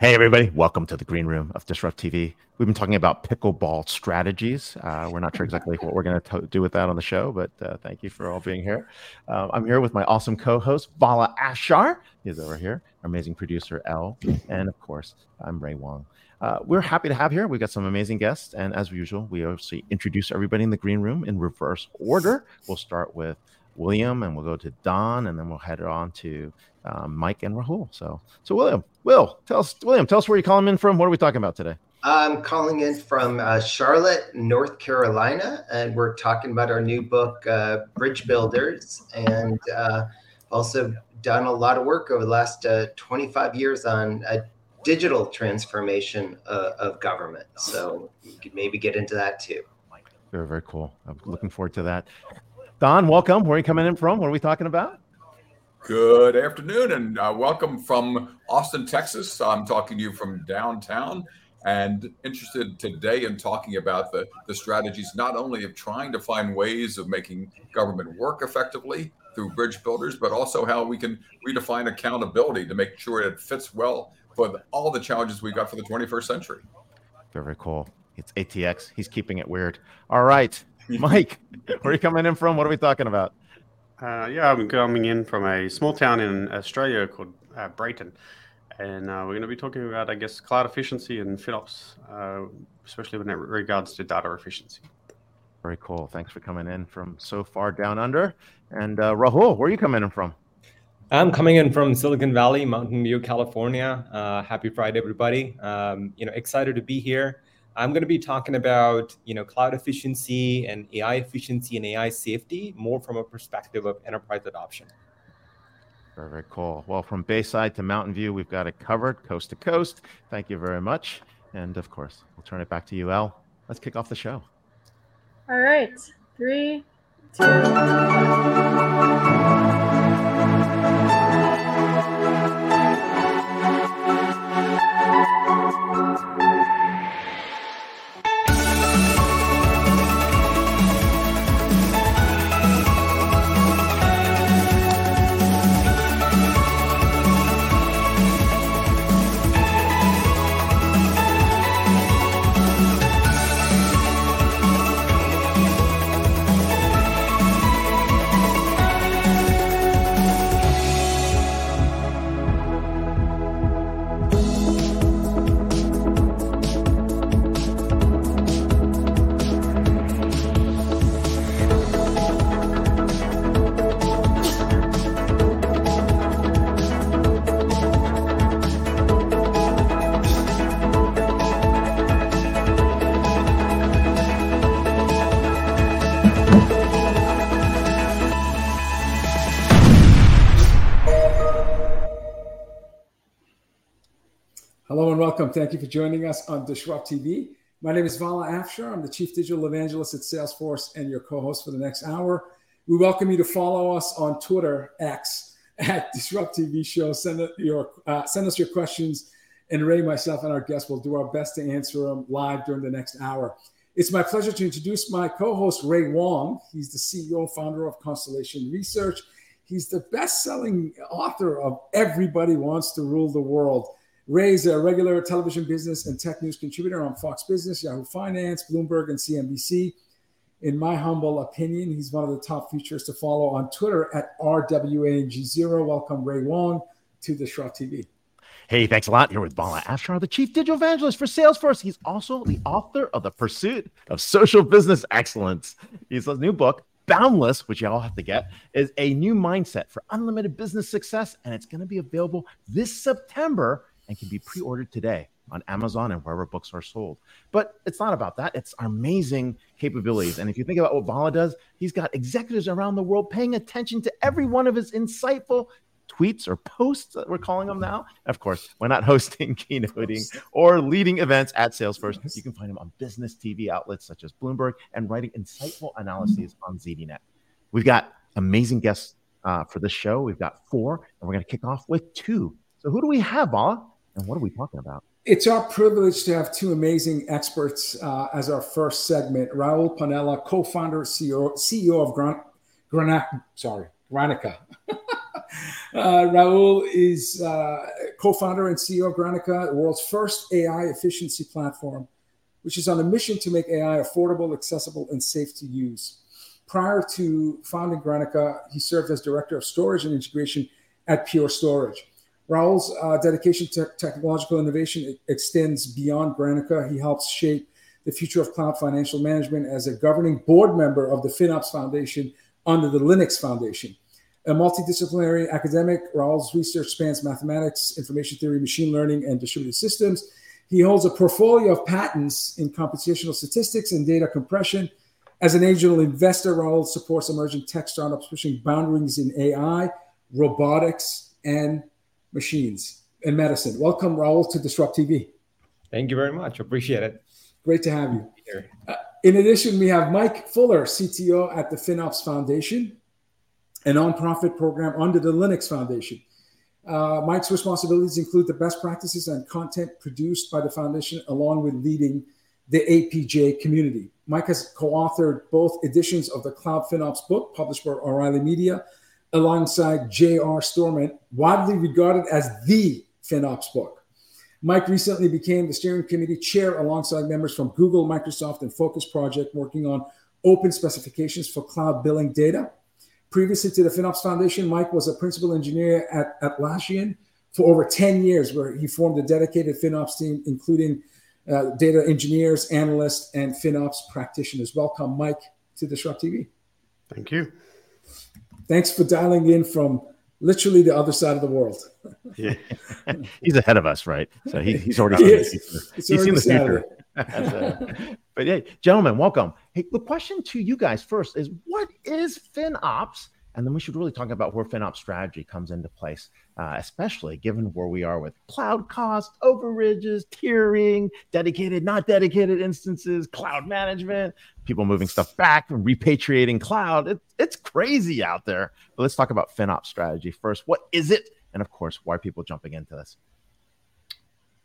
Hey, everybody. Welcome to the green room of DisrupTV. We've been talking about pickleball strategies. Uh, we're not sure exactly what we're going to do with that on the show, but uh, thank you for all being here. Uh, I'm here with my awesome co host, Vala Afshar. He's over here, our amazing producer, L. And of course, I'm Ray Wang. Uh, we're happy to have here. We've got some amazing guests. And as usual, we obviously introduce everybody in the green room in reverse order. We'll start with William, and we'll go to Don, and then we'll head on to um, Mike and Rahul. So, so William, Will, tell us, William, tell us where you're calling in from. What are we talking about today? I'm calling in from uh, Charlotte, North Carolina, and we're talking about our new book, uh, Bridge Builders, and uh, also done a lot of work over the last uh, 25 years on a digital transformation uh, of government. So you could maybe get into that too. Very, very cool. I'm looking forward to that. Don, welcome. Where are you coming in from? What are we talking about? Good afternoon and uh, welcome from Austin, Texas. I'm talking to you from downtown and interested today in talking about the, the strategies not only of trying to find ways of making government work effectively through bridge builders, but also how we can redefine accountability to make sure it fits well for all the challenges we've got for the 21st century. Very cool. It's ATX. He's keeping it weird. All right. Mike, where are you coming in from? What are we talking about? Uh, yeah, I'm coming in from a small town in Australia called uh, Brayton. And uh, we're going to be talking about, I guess, cloud efficiency and FinOps, uh, especially when it regards to data efficiency. Very cool. Thanks for coming in from so far down under. And uh, Rahul, where are you coming in from? I'm coming in from Silicon Valley, Mountain View, California. Uh, happy Friday, everybody! Um, you know, excited to be here. I'm going to be talking about you know cloud efficiency and AI efficiency and AI safety more from a perspective of enterprise adoption. Very, very cool. Well, from Bayside to Mountain View, we've got it covered coast to coast. Thank you very much. And of course, we'll turn it back to you, Al. Let's kick off the show. All right. Three, two. Welcome. Thank you for joining us on DisrupTV. My name is Vala Afshar. I'm the Chief Digital Evangelist at Salesforce and your co host for the next hour. We welcome you to follow us on Twitter, X, at DisrupTV Show. Send, your, uh, send us your questions, and Ray, myself, and our guests will do our best to answer them live during the next hour. It's my pleasure to introduce my co host, Ray Wang. He's the CEO founder of Constellation Research. He's the best selling author of Everybody Wants to Rule the World. Ray's a regular television business and tech news contributor on Fox Business, Yahoo Finance, Bloomberg, and CNBC. In my humble opinion, he's one of the top features to follow on Twitter at RWANG0. Welcome, Ray Wang, to DisrupTV. Hey, thanks a lot. Here with Vala Afshar, the Chief Digital Evangelist for Salesforce. He's also the author of The Pursuit of Social Business Excellence. He's a new book, Boundless, which you all have to get, is a new mindset for unlimited business success, and it's going to be available this September and can be pre ordered today on Amazon and wherever books are sold. But it's not about that. It's our amazing capabilities. And if you think about what Vala does, he's got executives around the world paying attention to every one of his insightful tweets or posts that we're calling them now. Of course, we're not hosting, keynoting, or leading events at Salesforce. You can find him on business TV outlets such as Bloomberg and writing insightful analyses on ZDNet. We've got amazing guests uh, for this show. We've got four, and we're going to kick off with two. So who do we have, Vala? And what are we talking about? It's our privilege to have two amazing experts uh, as our first segment. Rahul Ponnala, co-founder, CEO, CEO of Gran, Grana, sorry, Granica. Uh, Rahul is uh, co-founder and CEO of Granica, the world's first AI efficiency platform, which is on a mission to make AI affordable, accessible, and safe to use. Prior to founding Granica, he served as director of storage and integration at Pure Storage. Rahul's uh, dedication to technological innovation extends beyond Granica. He helps shape the future of cloud financial management as a governing board member of the FinOps Foundation under the Linux Foundation. A multidisciplinary academic, Rahul's research spans mathematics, information theory, machine learning, and distributed systems. He holds a portfolio of patents in computational statistics and data compression. As an angel investor, Rahul supports emerging tech startups pushing boundaries in AI, robotics, and machines and medicine. Welcome, Rahul, to DisrupTV. Thank you very much. Appreciate it. Great to have you. Uh, in addition, we have Mike Fuller, CTO at the FinOps Foundation, a nonprofit program under the Linux Foundation. Uh, Mike's responsibilities include the best practices and content produced by the foundation, along with leading the APJ community. Mike has co authored both editions of the Cloud FinOps book published by O'Reilly Media, alongside J.R. Storment, widely regarded as the FinOps book. Mike recently became the steering committee chair alongside members from Google, Microsoft, and Focus Project working on open specifications for cloud billing data. Previously to the FinOps Foundation, Mike was a principal engineer at Atlassian for over 10 years, where he formed a dedicated FinOps team, including uh, data engineers, analysts, and FinOps practitioners. Welcome, Mike, to DisrupTV. Thank you. Thanks for dialing in from literally the other side of the world. yeah, he's ahead of us, right? So he, he's already seen, the, he's seen the future. but hey, gentlemen, welcome. Hey, the question to you guys first is: What is FinOps? And then we should really talk about where FinOps strategy comes into place, uh, especially given where we are with cloud cost, overages, tiering, dedicated, not dedicated instances, cloud management, people moving stuff back repatriating cloud. It, it's crazy out there. But let's talk about FinOps strategy first. What is it? And of course, why are people jumping into this?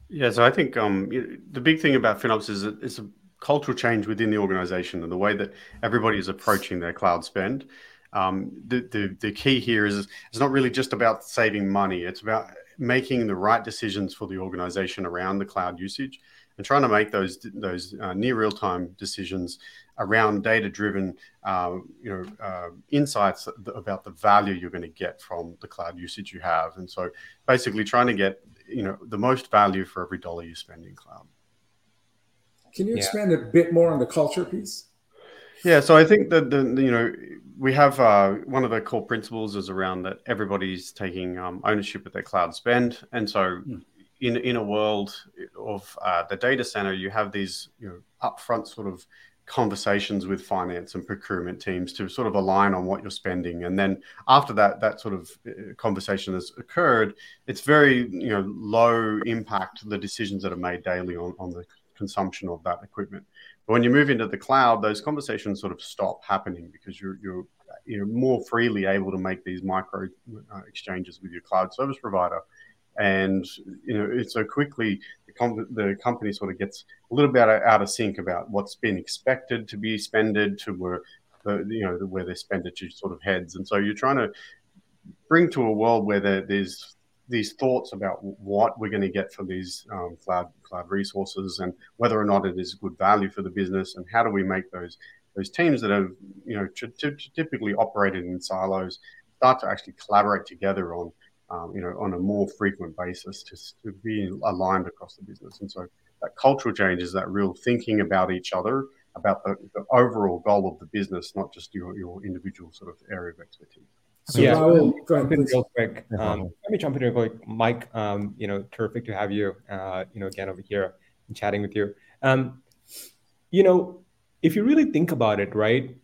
Yeah, so I think um, the big thing about FinOps is it's a cultural change within the organization and the way that everybody is approaching their cloud spend. Um, the, the, the key here is it's not really just about saving money. It's about making the right decisions for the organization around the cloud usage and trying to make those those uh, near real time decisions around data driven uh, you know uh, insights about the value you're going to get from the cloud usage you have and so basically trying to get you know the most value for every dollar you spend in cloud can you expand yeah. a bit more on the culture piece yeah so i think that the, you know we have uh, one of the core principles is around that everybody's taking um, ownership of their cloud spend, and so mm. in in a world of uh, the data center, you have these you know upfront sort of conversations with finance and procurement teams to sort of align on what you're spending. And then after that that sort of uh, conversation has occurred it's very you know low impact the decisions that are made daily on, on the consumption of that equipment when you move into the cloud, those conversations sort of stop happening because you're you're you're more freely able to make these micro uh, exchanges with your cloud service provider, and you know so quickly the, com- the company sort of gets a little bit out of sync about what's been expected to be spended to where the you know where their expenditure sort of heads, and so you're trying to bring to a world where there, there's these thoughts about what we're going to get for these um, cloud cloud resources and whether or not it is good value for the business and how do we make those those teams that have you know t- t- typically operated in silos start to actually collaborate together on um, you know on a more frequent basis to, to be aligned across the business. And so that cultural change is that real thinking about each other about the, the overall goal of the business not just your, your individual sort of area of expertise so yeah, Rahul, go ahead, real quick. Um, let me jump in real quick. Mike, um, you know, terrific to have you, uh, you know, again over here and chatting with you. Um, you know, if you really think about it, right,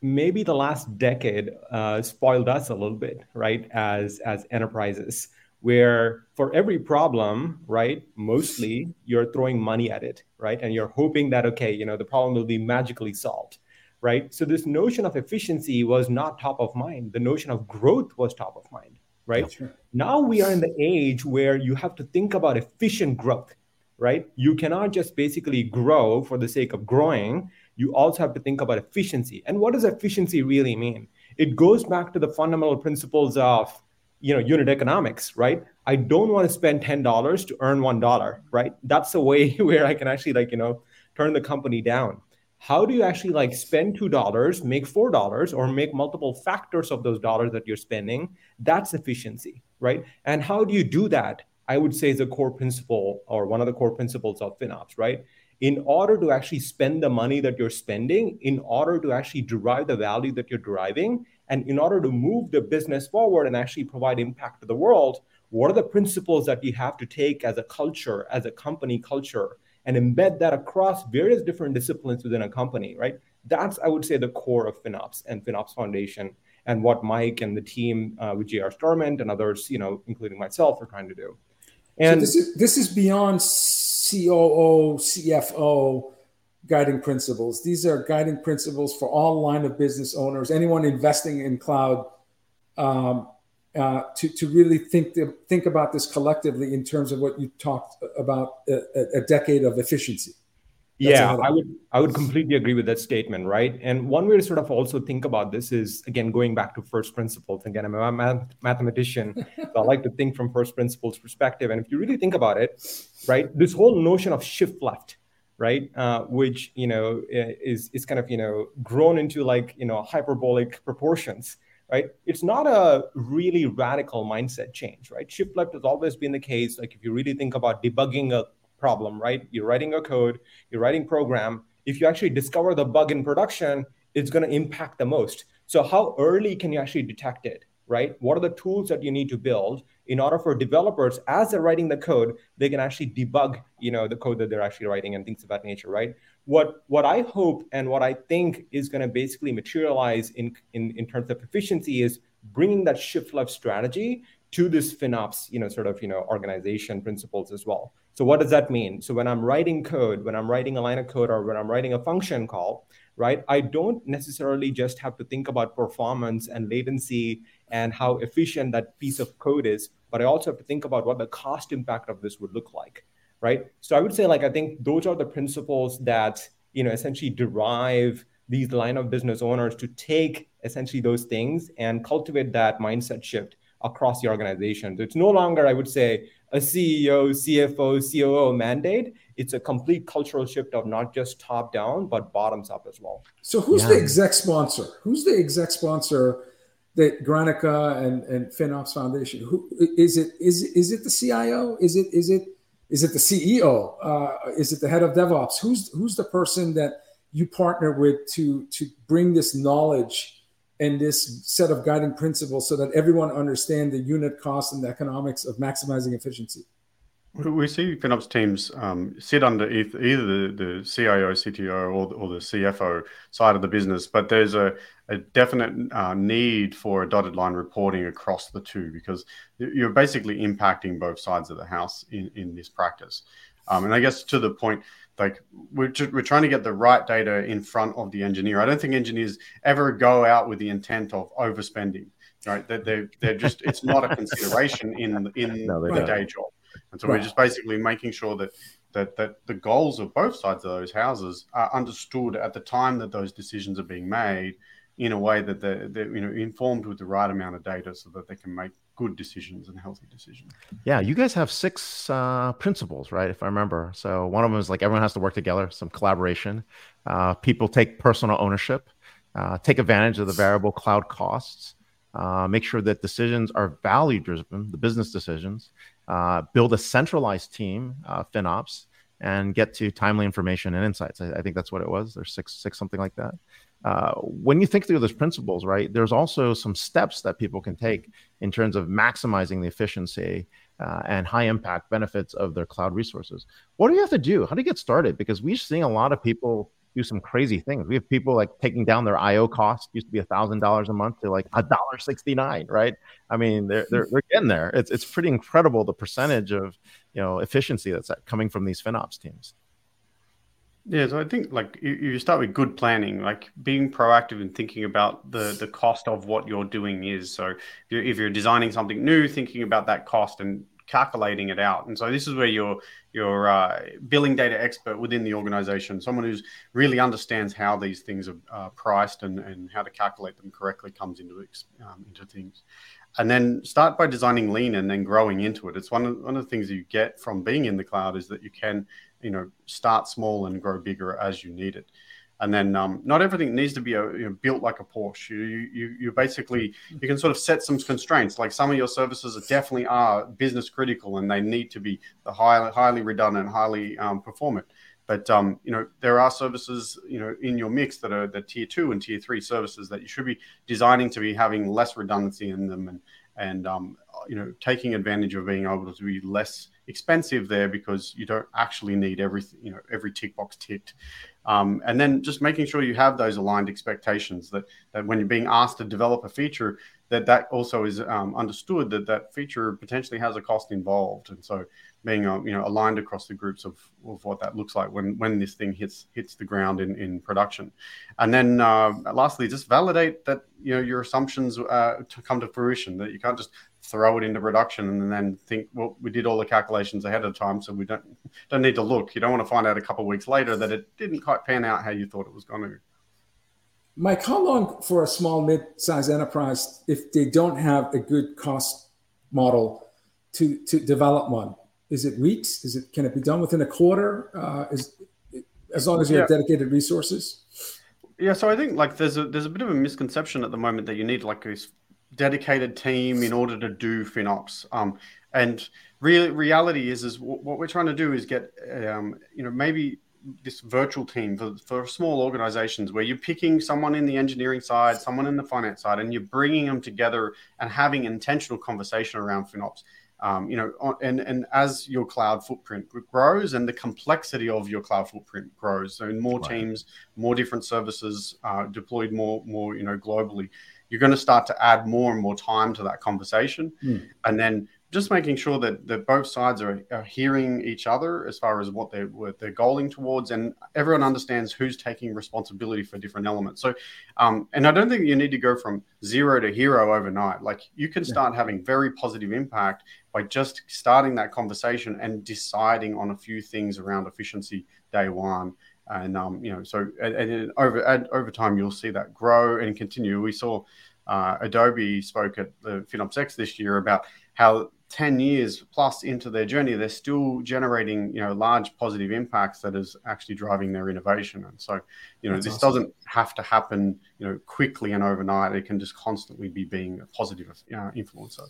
maybe the last decade uh, spoiled us a little bit, right, as as enterprises, where for every problem, right, mostly you're throwing money at it, right, and you're hoping that okay, you know, the problem will be magically solved right? So this notion of efficiency was not top of mind. The notion of growth was top of mind, right? Now we are in the age where you have to think about efficient growth, right? You cannot just basically grow for the sake of growing. You also have to think about efficiency. And what does efficiency really mean? It goes back to the fundamental principles of you know unit economics right i don't want to spend $10 to earn $1 right that's the way where i can actually like you know turn the company down how do you actually like spend $2 make $4 or make multiple factors of those dollars that you're spending? That's efficiency right? And how do you do that? I would say is a core principle or one of the core principles of finops right? In order to actually spend the money that you're spending in order to actually derive the value that you're deriving and in order to move the business forward and actually provide impact to the world what are the principles that you have to take as a culture as a company culture and embed that across various different disciplines within a company, right? That's, I would say, the core of FinOps and FinOps Foundation and what Mike and the team uh, with JR Storment and others, you know, including myself, are trying to do. And so this is this is beyond COO, CFO guiding principles. These are guiding principles for all line of business owners, anyone investing in cloud, um, uh, to, to really think to, think about this collectively in terms of what you talked about a, a decade of efficiency. That's yeah, I would I would completely agree with that statement, right? And one way to sort of also think about this is again going back to first principles. Again, I'm a math- mathematician, so I like to think from first principles perspective. And if you really think about it, right, this whole notion of shift left, right, uh, which you know is is kind of you know grown into like you know hyperbolic proportions right? It's not a really radical mindset change, right? Shift left has always been the case. Like if you really think about debugging a problem, right? You're writing a code, you're writing program. If you actually discover the bug in production, it's going to impact the most. So how early can you actually detect it, right? What are the tools that you need to build in order for developers, as they're writing the code, they can actually debug, you know, the code that they're actually writing and things of that nature, right? What what I hope and what I think is going to basically materialize in, in in terms of efficiency is bringing that shift left strategy to this FinOps, you know, sort of you know organization principles as well. So what does that mean? So when I'm writing code, when I'm writing a line of code, or when I'm writing a function call, right? I don't necessarily just have to think about performance and latency and how efficient that piece of code is, but I also have to think about what the cost impact of this would look like right? So I would say like I think those are the principles that you know essentially derive these line of business owners to take essentially those things and cultivate that mindset shift across the organization. So it's no longer, I would say, a CEO, CFO, COO mandate. It's a complete cultural shift of not just top down, but bottoms up as well. So who's yeah. the exec sponsor? Who's the exec sponsor that Granica and, and FinOps Foundation? Who is it? Is is it the CIO? Is it is it is it the CEO? Uh, is it the head of DevOps? Who's who's the person that you partner with to to bring this knowledge and this set of guiding principles so that everyone understand the unit cost and the economics of maximizing efficiency? We see FinOps teams um, sit under either the, the CIO, CTO, or, or the CFO side of the business, but there's a, a definite uh, need for a dotted line reporting across the two because you're basically impacting both sides of the house in, in this practice. Um, and I guess to the point, like we're, we're trying to get the right data in front of the engineer. I don't think engineers ever go out with the intent of overspending, right? They're, they're, they're just, it's not a consideration in, in no, the day job. And so right. we're just basically making sure that that that the goals of both sides of those houses are understood at the time that those decisions are being made in a way that they're, they're you know informed with the right amount of data so that they can make good decisions and healthy decisions. Yeah, you guys have six uh, principles, right? If I remember. So one of them is like everyone has to work together, some collaboration. Uh, people take personal ownership, uh, take advantage of the variable cloud costs, uh, make sure that decisions are value driven, the business decisions, uh, build a centralized team, uh, FinOps, and get to timely information and insights. I, I, think that's what it was. There's six, six something like that. Uh, when you think through those principles, right, there's also some steps that people can take in terms of maximizing the efficiency uh, and high impact benefits of their cloud resources. What do you have to do? How do you get started? Because we're seeing a lot of people do some crazy things. We have people like taking down their IO cost used to be a thousand dollars a month to like a dollar sixty nine, right? I mean, they're, they're they're getting there. It's it's pretty incredible the percentage of you know efficiency that's uh, coming from these FinOps teams. Yeah, so I think like you, you start with good planning, like being proactive and thinking about the the cost of what you're doing is. So if you're, if you're designing something new, thinking about that cost and calculating it out. And so this is where your your uh, billing data expert within the organization, someone who's really understands how these things are uh, priced and, and how to calculate them correctly, comes into um, into things. And then start by designing lean and then growing into it. It's one of, one of the things you get from being in the cloud is that you can, you know, start small and grow bigger as you need it and then um, not everything needs to be a, you know, built like a Porsche. You, you you basically you can sort of set some constraints. Like some of your services are definitely are business critical and they need to be the highly highly redundant, highly um, performant. But um, you know there are services you know in your mix that are the tier two and tier three services that you should be designing to be having less redundancy in them and and um, you know taking advantage of being able to be less expensive there because you don't actually need everything you know every tick box ticked um, and then just making sure you have those aligned expectations that, that when you're being asked to develop a feature, that that also is um, understood that that feature potentially has a cost involved. And so being uh, you know aligned across the groups of, of what that looks like when when this thing hits hits the ground in, in production and then uh, lastly just validate that you know your assumptions uh, to come to fruition that you can't just throw it into production and then think, well, we did all the calculations ahead of time, so we don't don't need to look. You don't want to find out a couple of weeks later that it didn't quite pan out how you thought it was going to. Mike, how long for a small mid-sized enterprise if they don't have a good cost model to to develop one? Is it weeks? Is it can it be done within a quarter? Uh, is as long as you yeah. have dedicated resources? Yeah, so I think like there's a there's a bit of a misconception at the moment that you need like this dedicated team in order to do FinOps. Um, and real reality is, is what we're trying to do is get, um, you know, maybe this virtual team for, for small organizations where you're picking someone in the engineering side, someone in the finance side, and you're bringing them together and having intentional conversation around FinOps. Um, you know, and and as your cloud footprint grows and the complexity of your cloud footprint grows, so in more right. teams, more different services uh, deployed more more you know globally, you're going to start to add more and more time to that conversation. Mm. And then just making sure that, that both sides are, are hearing each other as far as what they're what they're goaling towards, and everyone understands who's taking responsibility for different elements. So, um, and I don't think you need to go from zero to hero overnight. Like you can start yeah. having very positive impact by just starting that conversation and deciding on a few things around efficiency day one and um, you know, so and, and over and over time you'll see that grow and continue. We saw uh, Adobe spoke at the FinOpsX this year about how 10 years plus into their journey, they're still generating, you know, large positive impacts that is actually driving their innovation. And so, you know, That's this awesome. doesn't have to happen, you know, quickly and overnight. It can just constantly be being a positive uh, influencer.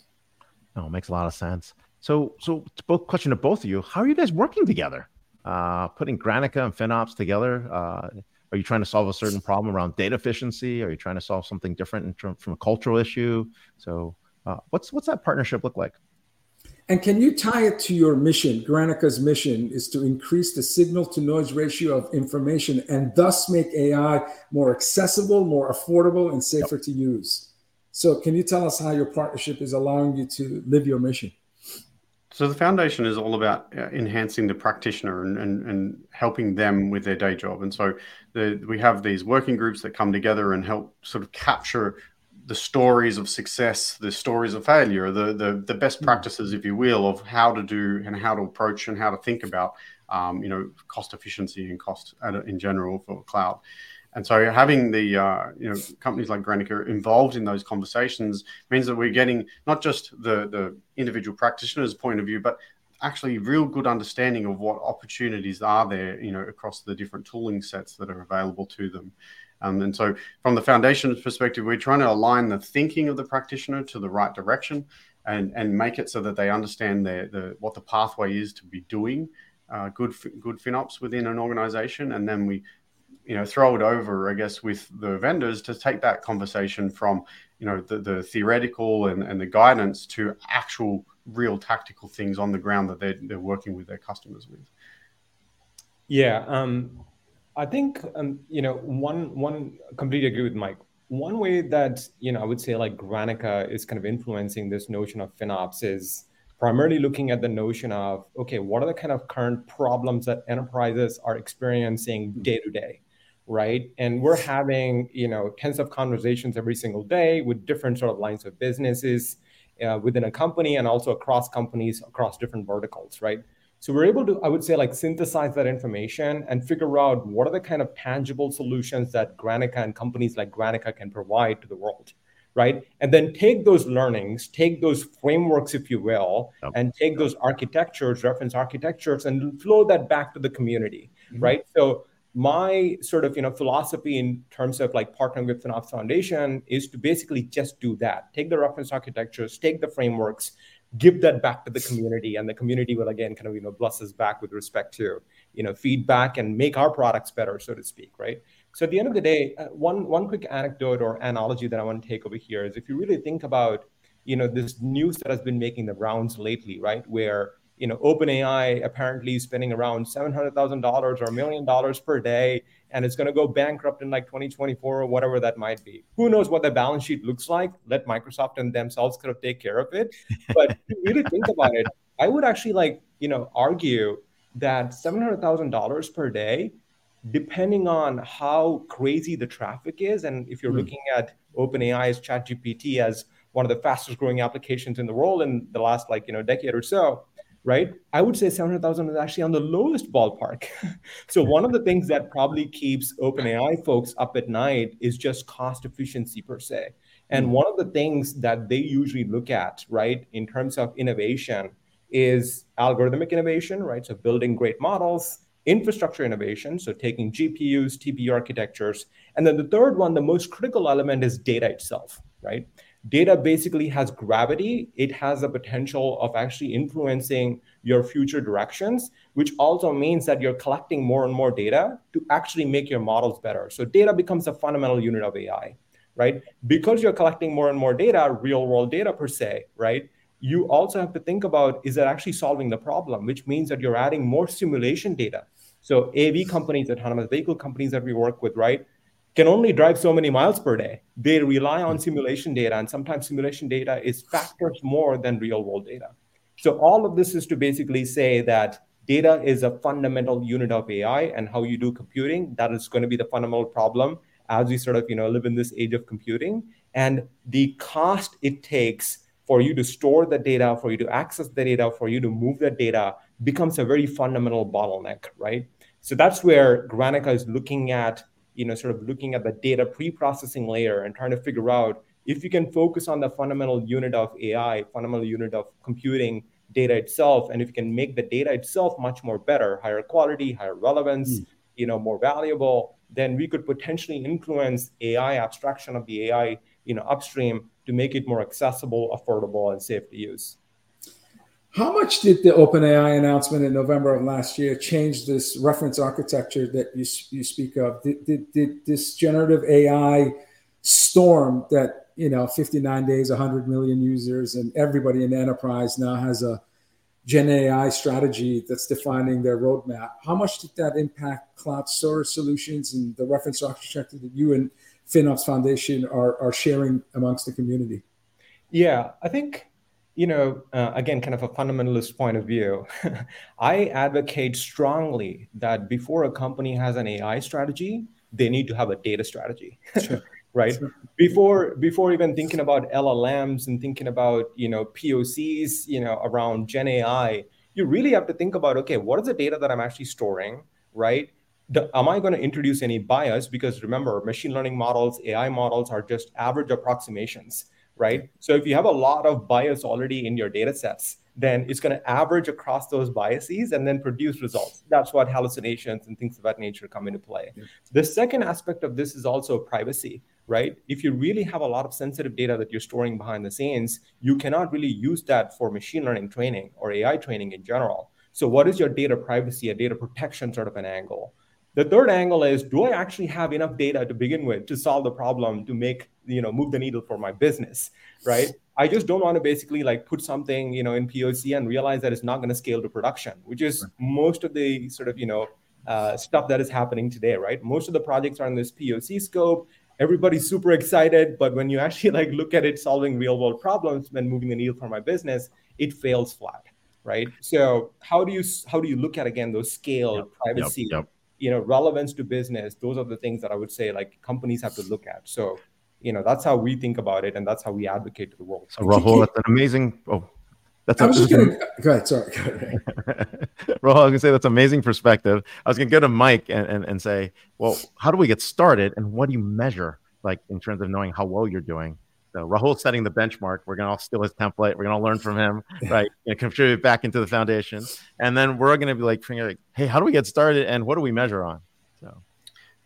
Oh, it makes a lot of sense. So, so both question to both of you, how are you guys working together? Uh, putting Granica and FinOps together? Uh, are you trying to solve a certain problem around data efficiency? Are you trying to solve something different term, from a cultural issue? So, uh, what's what's that partnership look like? And can you tie it to your mission? Granica's mission is to increase the signal to noise ratio of information and thus make AI more accessible, more affordable, and safer yep. to use. So, can you tell us how your partnership is allowing you to live your mission? So the foundation is all about uh, enhancing the practitioner and, and, and helping them with their day job. And so the, we have these working groups that come together and help sort of capture the stories of success, the stories of failure, the, the, the best hmm. practices, if you will, of how to do and how to approach and how to think about, um, you know, cost efficiency and cost in general for cloud. And so having the uh, you know companies like Granica involved in those conversations means that we're getting not just the the individual practitioner's point of view, but actually real good understanding of what opportunities are there, you know, across the different tooling sets that are available to them. Um, and so, from the foundation's perspective, we're trying to align the thinking of the practitioner to the right direction, and and make it so that they understand their, the what the pathway is to be doing uh, good good FinOps within an organization, and then we you know throw it over i guess with the vendors to take that conversation from you know the, the theoretical and, and the guidance to actual real tactical things on the ground that they're, they're working with their customers with. Yeah um, i think um, you know one one completely agree with mike. One way that you know i would say like granica is kind of influencing this notion of finops is primarily looking at the notion of okay what are the kind of current problems that enterprises are experiencing day to day right and we're having you know tens of conversations every single day with different sort of lines of businesses uh, within a company and also across companies across different verticals, right? So we're able to, I would say, like synthesize that information and figure out what are the kind of tangible solutions that Granica and companies like Granica can provide to the world, right? And then take those learnings, take those frameworks, if you will, yep. and take those architectures, reference architectures, and flow that back to the community, mm-hmm. right? So my sort of you know philosophy in terms of like partnering with FinOps Foundation is to basically just do that. Take the reference architectures, take the frameworks, give that back to the community, and the community will again kind of you know bless us back with respect to you know feedback and make our products better, so to speak, right? So at the end of the day, uh, one one quick anecdote or analogy that I want to take over here is if you really think about you know this news that has been making the rounds lately, right, where you know, OpenAI apparently spending around seven hundred thousand dollars or a million dollars per day, and it's going to go bankrupt in like 2024 or whatever that might be. Who knows what the balance sheet looks like? Let Microsoft and themselves kind of take care of it. But if you really think about it, I would actually like you know argue that seven hundred thousand dollars per day, depending on how crazy the traffic is, and if you're mm. looking at OpenAI's ChatGPT as one of the fastest growing applications in the world in the last like you know decade or so right? I would say 700,000 is actually on the lowest ballpark. so one of the things that probably keeps OpenAI folks up at night is just cost efficiency per se. And mm-hmm. one of the things that they usually look at, right, in terms of innovation is algorithmic innovation, right? So building great models, infrastructure innovation, so taking GPUs, TPU architectures. And then the third one, the most critical element is data itself, right? Data basically has gravity. It has the potential of actually influencing your future directions, which also means that you're collecting more and more data to actually make your models better. So data becomes a fundamental unit of AI, right? Because you're collecting more and more data, real world data per se, right? You also have to think about is it actually solving the problem, which means that you're adding more simulation data. So AV companies, autonomous vehicle companies that we work with, right? Can only drive so many miles per day. They rely on simulation data, and sometimes simulation data is factors more than real world data. So, all of this is to basically say that data is a fundamental unit of AI and how you do computing. That is going to be the fundamental problem as we sort of you know live in this age of computing. And the cost it takes for you to store the data, for you to access the data, for you to move the data becomes a very fundamental bottleneck, right? So that's where Granica is looking at you know, sort of looking at the data pre-processing layer and trying to figure out if you can focus on the fundamental unit of AI, fundamental unit of computing data itself, and if you can make the data itself much more better, higher quality, higher relevance, mm. you know, more valuable, then we could potentially influence AI abstraction of the AI, you know, upstream to make it more accessible, affordable, and safe to use. How much did the OpenAI announcement in November of last year change this reference architecture that you, you speak of? Did, did, did this generative AI storm that, you know, 59 days, 100 million users, and everybody in enterprise now has a Gen AI strategy that's defining their roadmap. How much did that impact cloud storage solutions and the reference architecture that you and FinOps Foundation are, are sharing amongst the community? Yeah, I think you know, uh, again, kind of a fundamentalist point of view, I advocate strongly that before a company has an AI strategy, they need to have a data strategy. Sure. right sure. before before even thinking about llms and thinking about you know pocs you know around gen ai you really have to think about okay what is the data that i'm actually storing right the, am i going to introduce any bias because remember machine learning models ai models are just average approximations right? So if you have a lot of bias already in your data sets, then it's going to average across those biases and then produce results. That's what hallucinations and things of that nature come into play. Yeah. The second aspect of this is also privacy, right? If you really have a lot of sensitive data that you're storing behind the scenes, you cannot really use that for machine learning training or AI training in general. So, what is your data privacy, a data protection sort of an angle? The third angle is do I actually have enough data to begin with to solve the problem to make, you know, move the needle for my business, right? I just don't want to basically like put something, you know, in POC and realize that it's not going to scale to production, which is most of the sort of, you know, uh, stuff that is happening today, right? Most of the projects are in this POC scope. Everybody's super excited, but when you actually like look at it solving real world problems when moving the needle for my business, it fails flat, right? So how do you how do you look at again those scale yep, privacy? Yep, yep you know relevance to business those are the things that i would say like companies have to look at so you know that's how we think about it and that's how we advocate to the world so rahul that's an amazing oh that's I was just gonna go ahead. Sorry, go ahead. Rahul, I was gonna say that's an amazing perspective. I was gonna go to Mike and, and, and say, well, how do we get started and what do you measure like in terms of knowing how well you're doing? So Rahul's setting the benchmark. We're gonna all steal his template. We're gonna learn from him, right? And contribute back into the foundation. And then we're gonna be like, hey, how do we get started and what do we measure on? So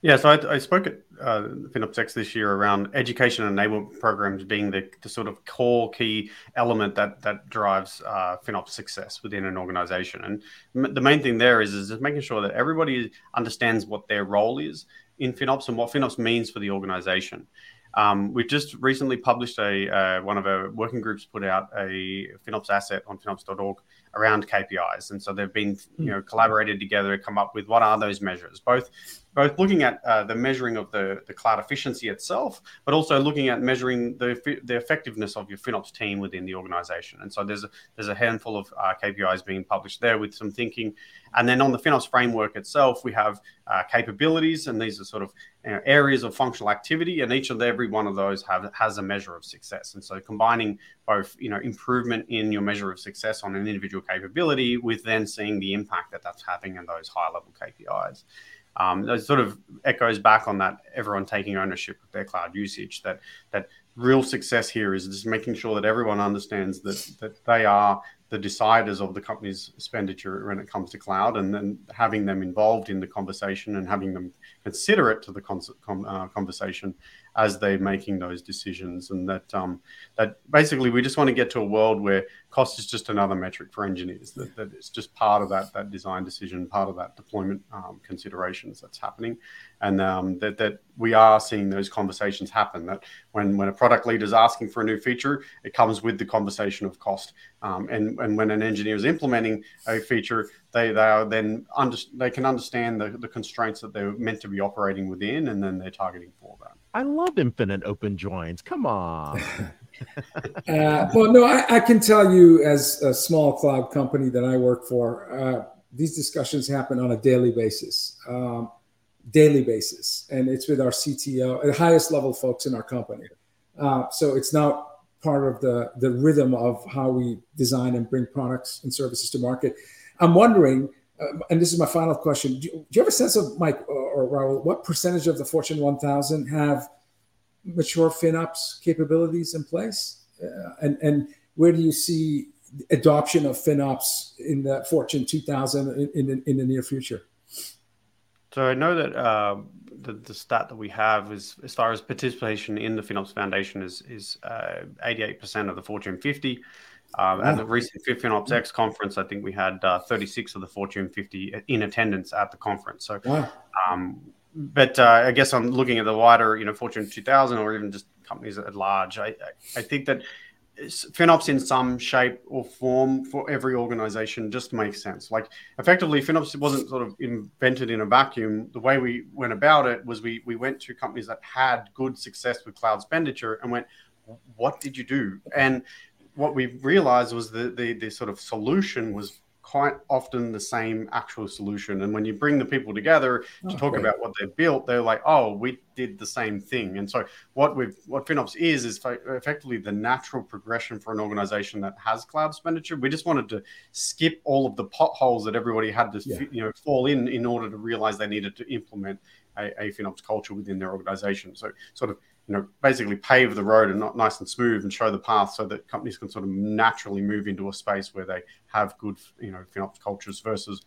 yeah, so I, I spoke at uh, FinOps this year around education and enablement programs being the, the sort of core key element that that drives uh, FinOps success within an organization. And m- the main thing there is is just making sure that everybody understands what their role is in FinOps and what FinOps means for the organization. Um, we've just recently published a uh, one of our working groups put out a FinOps asset on FinOps.org around KPIs, and so they've been you know collaborated together to come up with what are those measures, both both looking at uh, the measuring of the, the cloud efficiency itself, but also looking at measuring the, the effectiveness of your FinOps team within the organization. And so there's a, there's a handful of uh, KPIs being published there with some thinking. And then on the FinOps framework itself, we have uh, capabilities, and these are sort of you know, areas of functional activity, and each and every one of those have has a measure of success. And so combining both you know improvement in your measure of success on an individual capability with then seeing the impact that that's having in those high level KPIs um, it sort of echoes back on that everyone taking ownership of their cloud usage that that real success here is just making sure that everyone understands that that they are the deciders of the company's expenditure when it comes to cloud and then having them involved in the conversation and having them consider it to the con- uh, conversation as they're making those decisions. And that um, that basically we just want to get to a world where cost is just another metric for engineers that, that it's just part of that that design decision part of that deployment um, considerations that's happening. And um, that, that we are seeing those conversations happen that when, when a product leader is asking for a new feature it comes with the conversation of cost. Um, and, and when an engineer is implementing a feature they, they are then under, they can understand the, the constraints that they're meant to be operating within and then they're targeting for that I love infinite open joins. Come on. uh, well, no, I, I, can tell you as a small cloud company that I work for, uh, these discussions happen on a daily basis, um, daily basis, and it's with our CTO, the highest level folks in our company. Uh, so it's now part of the the rhythm of how we design and bring products and services to market. I'm wondering uh, and this is my final question. Do you, do you, have a sense of, Mike or, Rahul, what percentage of the Fortune 1000 have mature FinOps capabilities in place? Uh, and, and where do you see adoption of FinOps in the Fortune 2000 in, in, in the near future? So I know that uh, the, the stat that we have is as far as participation in the FinOps Foundation is is uh, 88% of the Fortune 50. Um, At the recent FinOps X conference, I think we had uh, 36 of the Fortune 50 in attendance at the conference. So, wow. um, but uh, I guess I'm looking at the wider, you know, Fortune 2000 or even just companies at large. I, I think that FinOps in some shape or form for every organization just makes sense. Like effectively, FinOps wasn't sort of invented in a vacuum. The way we went about it was we we went to companies that had good success with cloud expenditure and went, what did you do? And what we realized was that the, the sort of solution was quite often the same actual solution. And when you bring the people together to oh, talk about what they've built, they're like, "Oh, we did the same thing." And so what we what FinOps is is effectively the natural progression for an organization that has cloud expenditure. We just wanted to skip all of the potholes that everybody had to yeah. you know fall in in order to realize they needed to implement a, a FinOps culture within their organization. So sort of you know, basically pave the road and not nice and smooth and show the path so that companies can sort of naturally move into a space where they have good, you know, FinOps cultures versus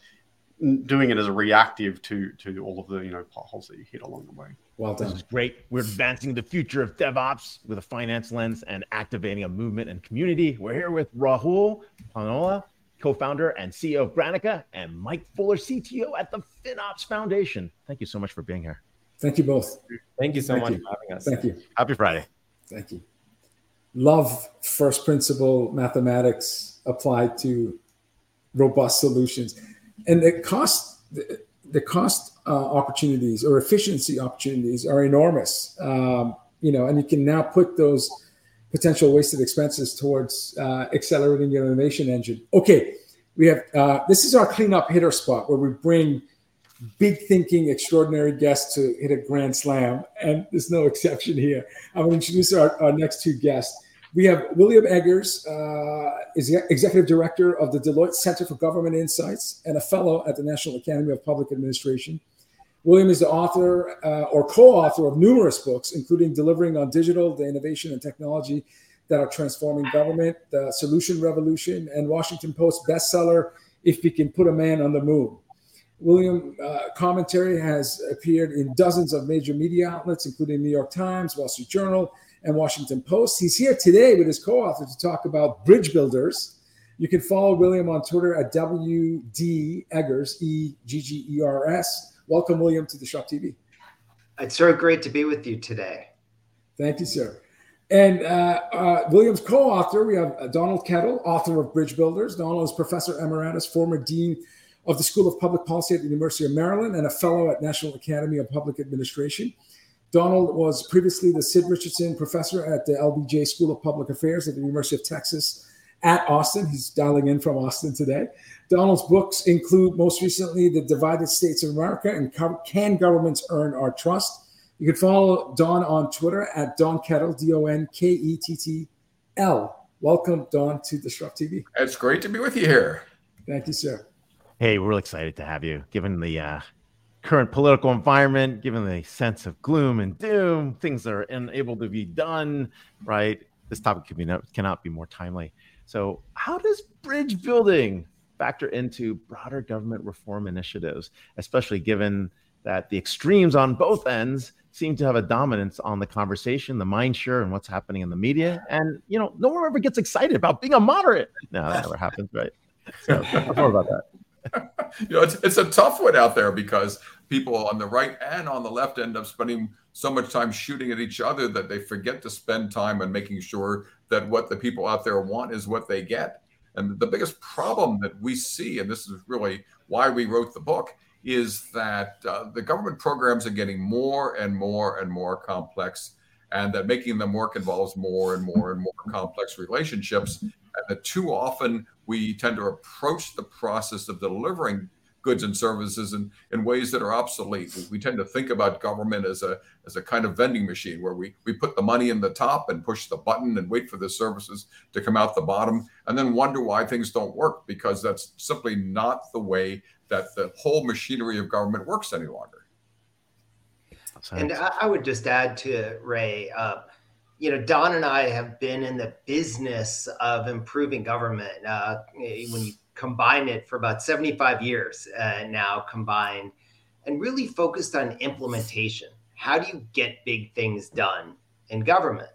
doing it as a reactive to to all of the you know potholes that you hit along the way. Well done. This is great. We're advancing the future of DevOps with a finance lens and activating a movement and community. We're here with Rahul Ponnala, co-founder and CEO of Granica, and Mike Fuller, CTO at the FinOps Foundation. Thank you so much for being here. Thank you both. Thank you so Thank much you. for having us. Thank you. Happy Friday. Thank you. Love first principle mathematics applied to robust solutions. And the cost, the, the cost uh, opportunities or efficiency opportunities are enormous. Um, you know, and you can now put those potential wasted expenses towards uh, accelerating your innovation engine. Okay, we have uh, this is our cleanup hitter spot where we bring big thinking, extraordinary guest to hit a grand slam, and there's no exception here. I'm going to introduce our, our next two guests. We have William Eggers, uh, is executive director of the Deloitte Center for Government Insights and a fellow at the National Academy of Public Administration. William is the author uh, or co-author of numerous books, including Delivering on Digital, the Innovation and Technology that are transforming government, the Solution Revolution, and Washington Post bestseller, If We Can Put a Man on the Moon. William uh, commentary has appeared in dozens of major media outlets, including New York Times, Wall Street Journal, and Washington Post. He's here today with his co-author to talk about bridge builders. You can follow William on Twitter at WD Eggers, E G G E R S. Welcome, William, to DisrupTV. It's so great to be with you today. Thank you, sir. And uh, uh, William's co-author, we have uh, Donald Kettl, author of Bridge Builders. Donald is professor emeritus, former dean of the School of Public Policy at the University of Maryland, and a fellow at National Academy of Public Administration. Donald was previously the Sid Richardson Professor at the LBJ School of Public Affairs at the University of Texas at Austin. He's dialing in from Austin today. Donald's books include most recently The Divided States of America and Can Governments Earn Our Trust? You can follow Don on Twitter at Don Kettl, D O N K E T T L. Welcome, Don, to DisrupTV. It's great to be with you here. Thank you, sir. Hey, we're really excited to have you. Given the uh, current political environment, given the sense of gloom and doom, things that are unable to be done, right? This topic be not, cannot be more timely. So, how does bridge building factor into broader government reform initiatives, especially given that the extremes on both ends seem to have a dominance on the conversation, the mind share, and what's happening in the media. And you know, no one ever gets excited about being a moderate. No, that never happens, right? So, more about that. you know, it's, it's a tough one out there because people on the right and on the left end up spending so much time shooting at each other that they forget to spend time on making sure that what the people out there want is what they get. And the biggest problem that we see, and this is really why we wrote the book, is that uh, the government programs are getting more and more and more complex, and that making them work involves more and more and more complex relationships. And that too often we tend to approach the process of delivering goods and services in, in ways that are obsolete. We, we, tend to think about government as a as a kind of vending machine where we, we put the money in the top and push the button and wait for the services to come out the bottom and then wonder why things don't work because that's simply not the way that the whole machinery of government works any longer. And I would just add to Ray, uh, you know, Don and I have been in the business of improving government. Uh, when you combine it for about 75 years uh, now combined, and really focused on implementation. How do you get big things done in government?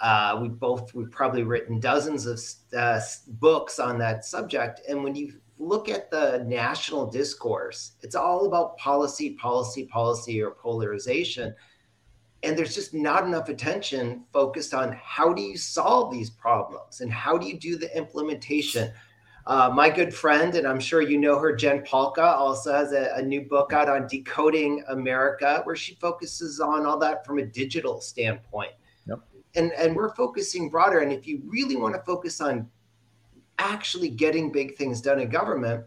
Uh, we both we've probably written dozens of uh, books on that subject, and when you look at the national discourse, it's all about policy, policy, policy, or polarization. And there's just not enough attention focused on how do you solve these problems and how do you do the implementation. Uh, my good friend, and I'm sure you know her, Jen Pahlka, also has a, a, new book out on decoding America, where she focuses on all that from a digital standpoint. Yep. And and we're focusing broader. And if you really want to focus on actually getting big things done in government,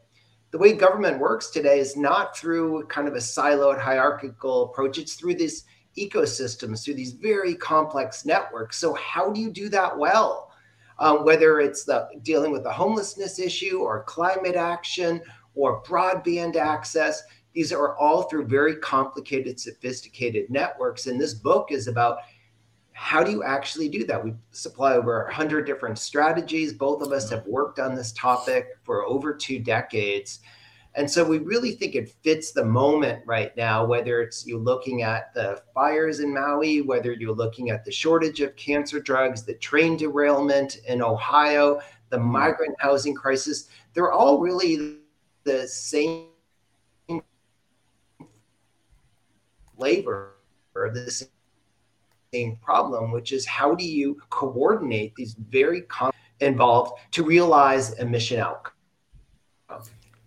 the way government works today is not through kind of a siloed hierarchical approach. It's through these ecosystems, through these very complex networks. So, how do you do that well? Um, whether it's the dealing with the homelessness issue or climate action or broadband access, these are all through very complicated, sophisticated networks. And this book is about how do you actually do that? We supply over 100 different strategies. Both of us mm-hmm. have worked on this topic for over two decades. And so we really think it fits the moment right now, whether it's you looking at the fires in Maui, whether you're looking at the shortage of cancer drugs, the train derailment in Ohio, the mm-hmm. migrant housing crisis. They're all really the same flavor or the same problem, which is how do you coordinate these very involved to realize a mission outcome?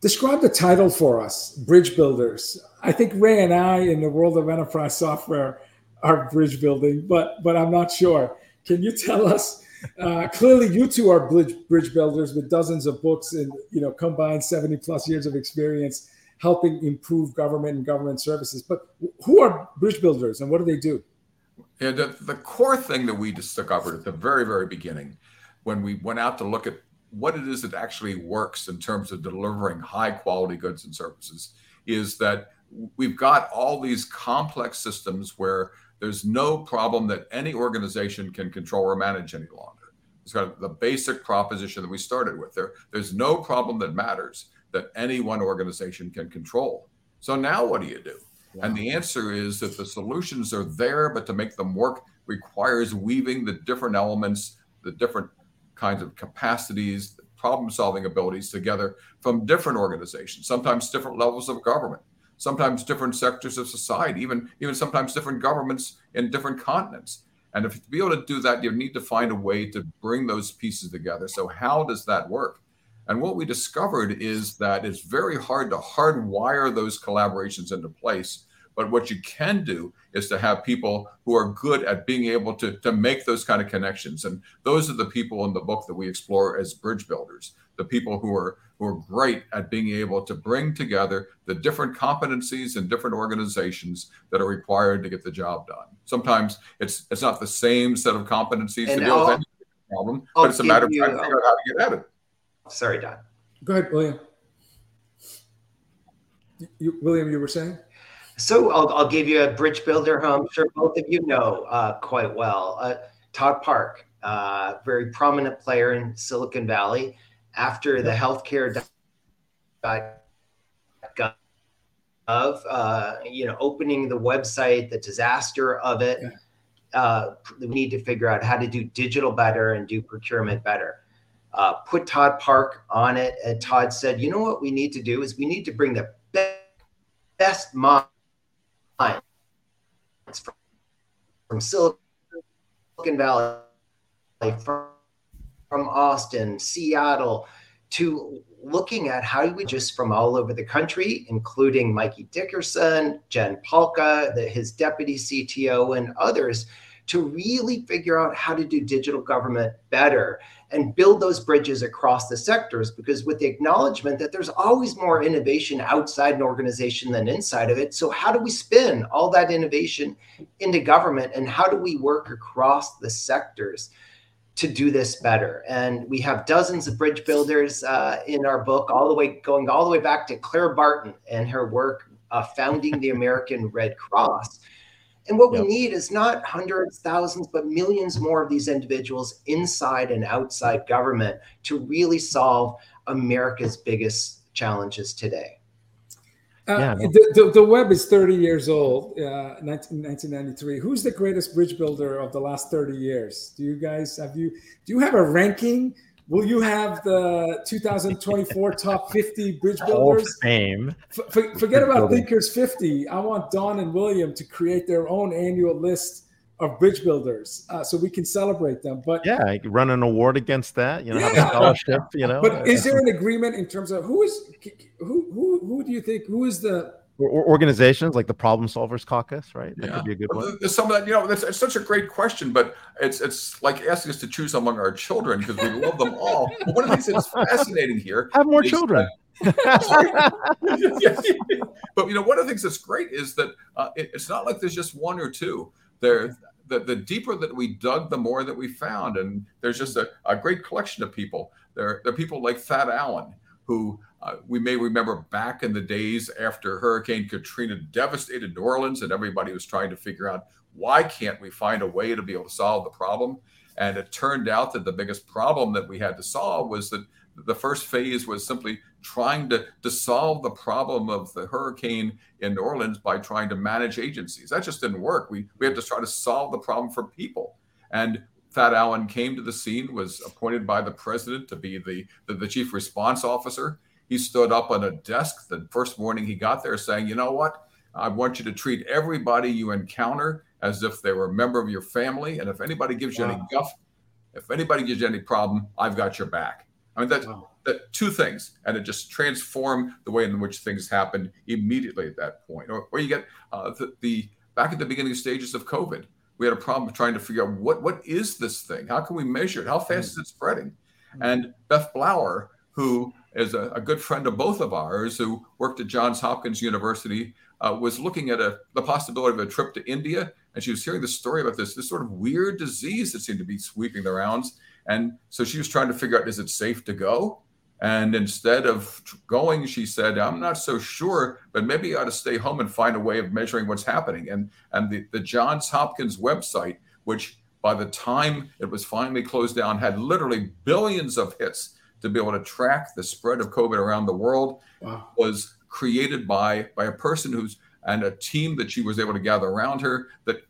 Describe the title for us, Bridge Builders. I think Ray and I, in the world of enterprise software, are bridge building, but but I'm not sure. Can you tell us? Uh, clearly, you two are bridge bridge builders with dozens of books and you know combined 70 plus years of experience. helping improve government and government services. But who are bridge builders and what do they do? Yeah, the, the core thing that we discovered at the very, very beginning when we went out to look at what it is that actually works in terms of delivering high quality goods and services is that we've got all these complex systems where there's no problem that any organization can control or manage any longer. It's kind of the basic proposition that we started with. There, there's no problem that matters that any one organization can control. So now what do you do? And the answer is that the solutions are there, but to make them work requires weaving the different elements, the different kinds of capacities, problem solving abilities together from different organizations, sometimes different levels of government, sometimes different sectors of society, even, even sometimes different governments in different continents. And if to be able to do that, you need to find a way to bring those pieces together. So, how does that work? And what we discovered is that it's very hard to hardwire those collaborations into place but what you can do is to have people who are good at being able to, to make those kind of connections. And those are the people in the book that we explore as bridge builders, the people who are who are great at being able to bring together the different competencies and different organizations that are required to get the job done. Sometimes it's it's not the same set of competencies and to deal with any problem, I'll but it's a matter of trying to figure out how to get at it. Sorry, Don. Go ahead, William. You, William, you were saying? So I'll, I'll give you a bridge builder who I'm sure both of you know uh, quite well. Uh, Todd Park, uh, very prominent player in Silicon Valley. After the healthcare of uh, you know opening the website, the disaster of it, uh, we need to figure out how to do digital better and do procurement better. Uh, put Todd Park on it, and Todd said, "You know what we need to do is we need to bring the best mind." from, from Silicon Valley, from, from Austin, Seattle, to looking at how we just from all over the country, including Mikey Dickerson, Jen Pahlka, the, his deputy CTO, and others, to really figure out how to do digital government better and build those bridges across the sectors because with the acknowledgement that there's always more innovation outside an organization than inside of it so how do we spin all that innovation into government and how do we work across the sectors to do this better? And we have dozens of bridge builders uh, in our book all the way going all the way back to Clara Barton and her work uh, founding the american red cross and what yep. we need is not hundreds, thousands, but millions more of these individuals inside and outside government to really solve America's biggest challenges today. Uh, yeah. the, the, the, web is 30 years old, uh, 19, 1993. Who's the greatest bridge builder of the last 30 years? Do you guys have you do you have a ranking Will you have the 2024 top 50 bridge builders? Fame. Forget about Thinkers 50. I want Don and William to create their own annual list of bridge builders, uh, so we can celebrate them. But yeah, run an award against that. You know, yeah. have a scholarship. You know. But is there an agreement in terms of who is who who who do you think who is the organizations like the Problem Solvers Caucus, right? That yeah. could be a good one. There's some of that, you know, it's, it's such a great question, but it's it's like asking us to choose among our children because we love them all. But one of the things that's fascinating here have more children. but you know, one of the things that's great is that uh, it, it's not like there's just one or two. There, the, the deeper that we dug, the more that we found, and there's just a, a great collection of people. There, there are people like Thad Allen who uh, we may remember back in the days after Hurricane Katrina devastated New Orleans, and everybody was trying to figure out why can't we find a way to be able to solve the problem. And it turned out that the biggest problem that we had to solve was that the first phase was simply trying to, to solve the problem of the hurricane in New Orleans by trying to manage agencies. That just didn't work. We, we had to try to solve the problem for people. And Thad Allen came to the scene, was appointed by the president to be the, the, the chief response officer. He stood up on a desk the first morning he got there saying, You know what? I want you to treat everybody you encounter as if they were a member of your family. And if anybody gives you wow. any guff, if anybody gives you any problem, I've got your back. I mean, that, wow. that two things. And it just transformed the way in which things happened immediately at that point. Or, or you get uh, the, the back at the beginning stages of COVID, we had a problem trying to figure out what, what is this thing? How can we measure it? How fast mm. is it spreading? Mm. And Beth Blauer, who is a, a, good friend of both of ours who worked at Johns Hopkins University, uh, was looking at a, the possibility of a trip to India. And she was hearing the story about this, this sort of weird disease that seemed to be sweeping the rounds. And so she was trying to figure out, is it safe to go? And instead of going, she said, I'm not so sure, but maybe I ought to stay home and find a way of measuring what's happening. And, and the, the Johns Hopkins website, which by the time it was finally closed down, had literally billions of hits to be able to track the spread of COVID around the world, wow. was created by, by a person who's and a team that she was able to gather around her that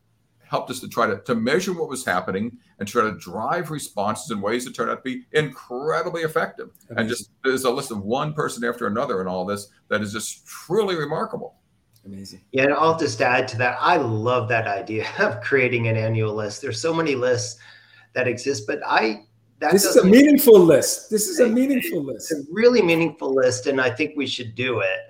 helped us to try to, to measure what was happening and try to drive responses in ways that turned out to be incredibly effective. Amazing. And just there's a list of one person after another in all this that is just truly remarkable. Amazing. Yeah, and I'll just add to that. I love that idea of creating an annual list. There's so many lists that exist, but I this is a meaningful list. This is a meaningful list. It's a really meaningful list, and I think we should do it.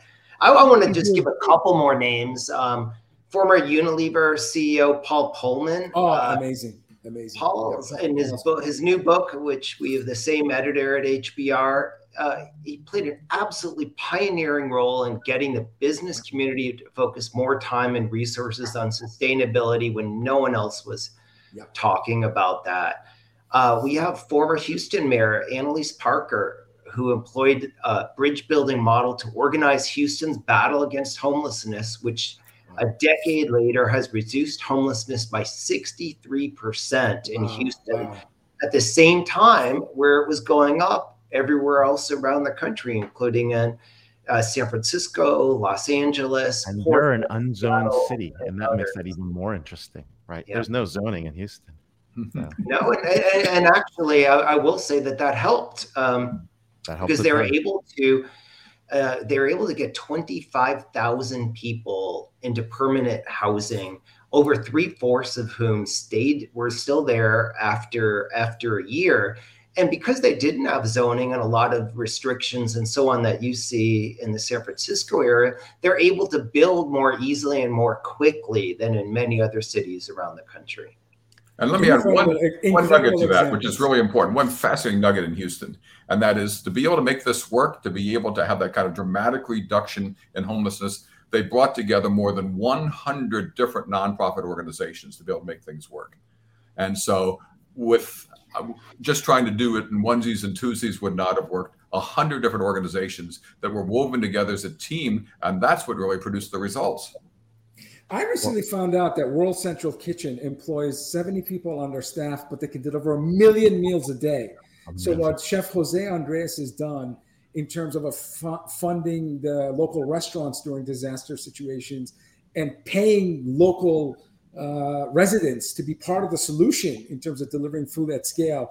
I, I want to just give a couple more names. Um, former Unilever CEO Paul Polman. Oh, uh, amazing. Amazing. Paul, in his book, his new book, which we have the same editor at HBR, uh, he played an absolutely pioneering role in getting the business community to focus more time and resources on sustainability when no one else was talking about that. Uh, we have former Houston Mayor Annise Parker, who employed a bridge building model to organize Houston's battle against homelessness, which a decade later has reduced homelessness by 63% in wow, Houston wow. at the same time where it was going up everywhere else around the country, including in uh, San Francisco, Los Angeles. And we're an unzoned city, and that makes that even more interesting, right? Yeah. There's no zoning in Houston. So. no, and, and, and actually, I, I, will say that that helped um, that because they were able to uh, they were able to get 25,000 people into permanent housing, over three fourths of whom stayed were still there after after a year. And because they didn't have zoning and a lot of restrictions and so on that you see in the San Francisco area, they're able to build more easily and more quickly than in many other cities around the country. And let me add one, one nugget to that, which is really important. One fascinating nugget in Houston, and that is to be able to make this work, to be able to have that kind of dramatic reduction in homelessness. They brought together more than 100 different nonprofit organizations to be able to make things work. And so, with uh, just trying to do it in onesies and twosies would not have worked. A hundred different organizations that were woven together as a team, and that's what really produced the results. I recently well, found out that World Central Kitchen employs 70 people on their staff, but they can deliver a million meals a day. So what Chef Jose Andres has done in terms of fu- funding the local restaurants during disaster situations and paying local uh, residents to be part of the solution in terms of delivering food at scale.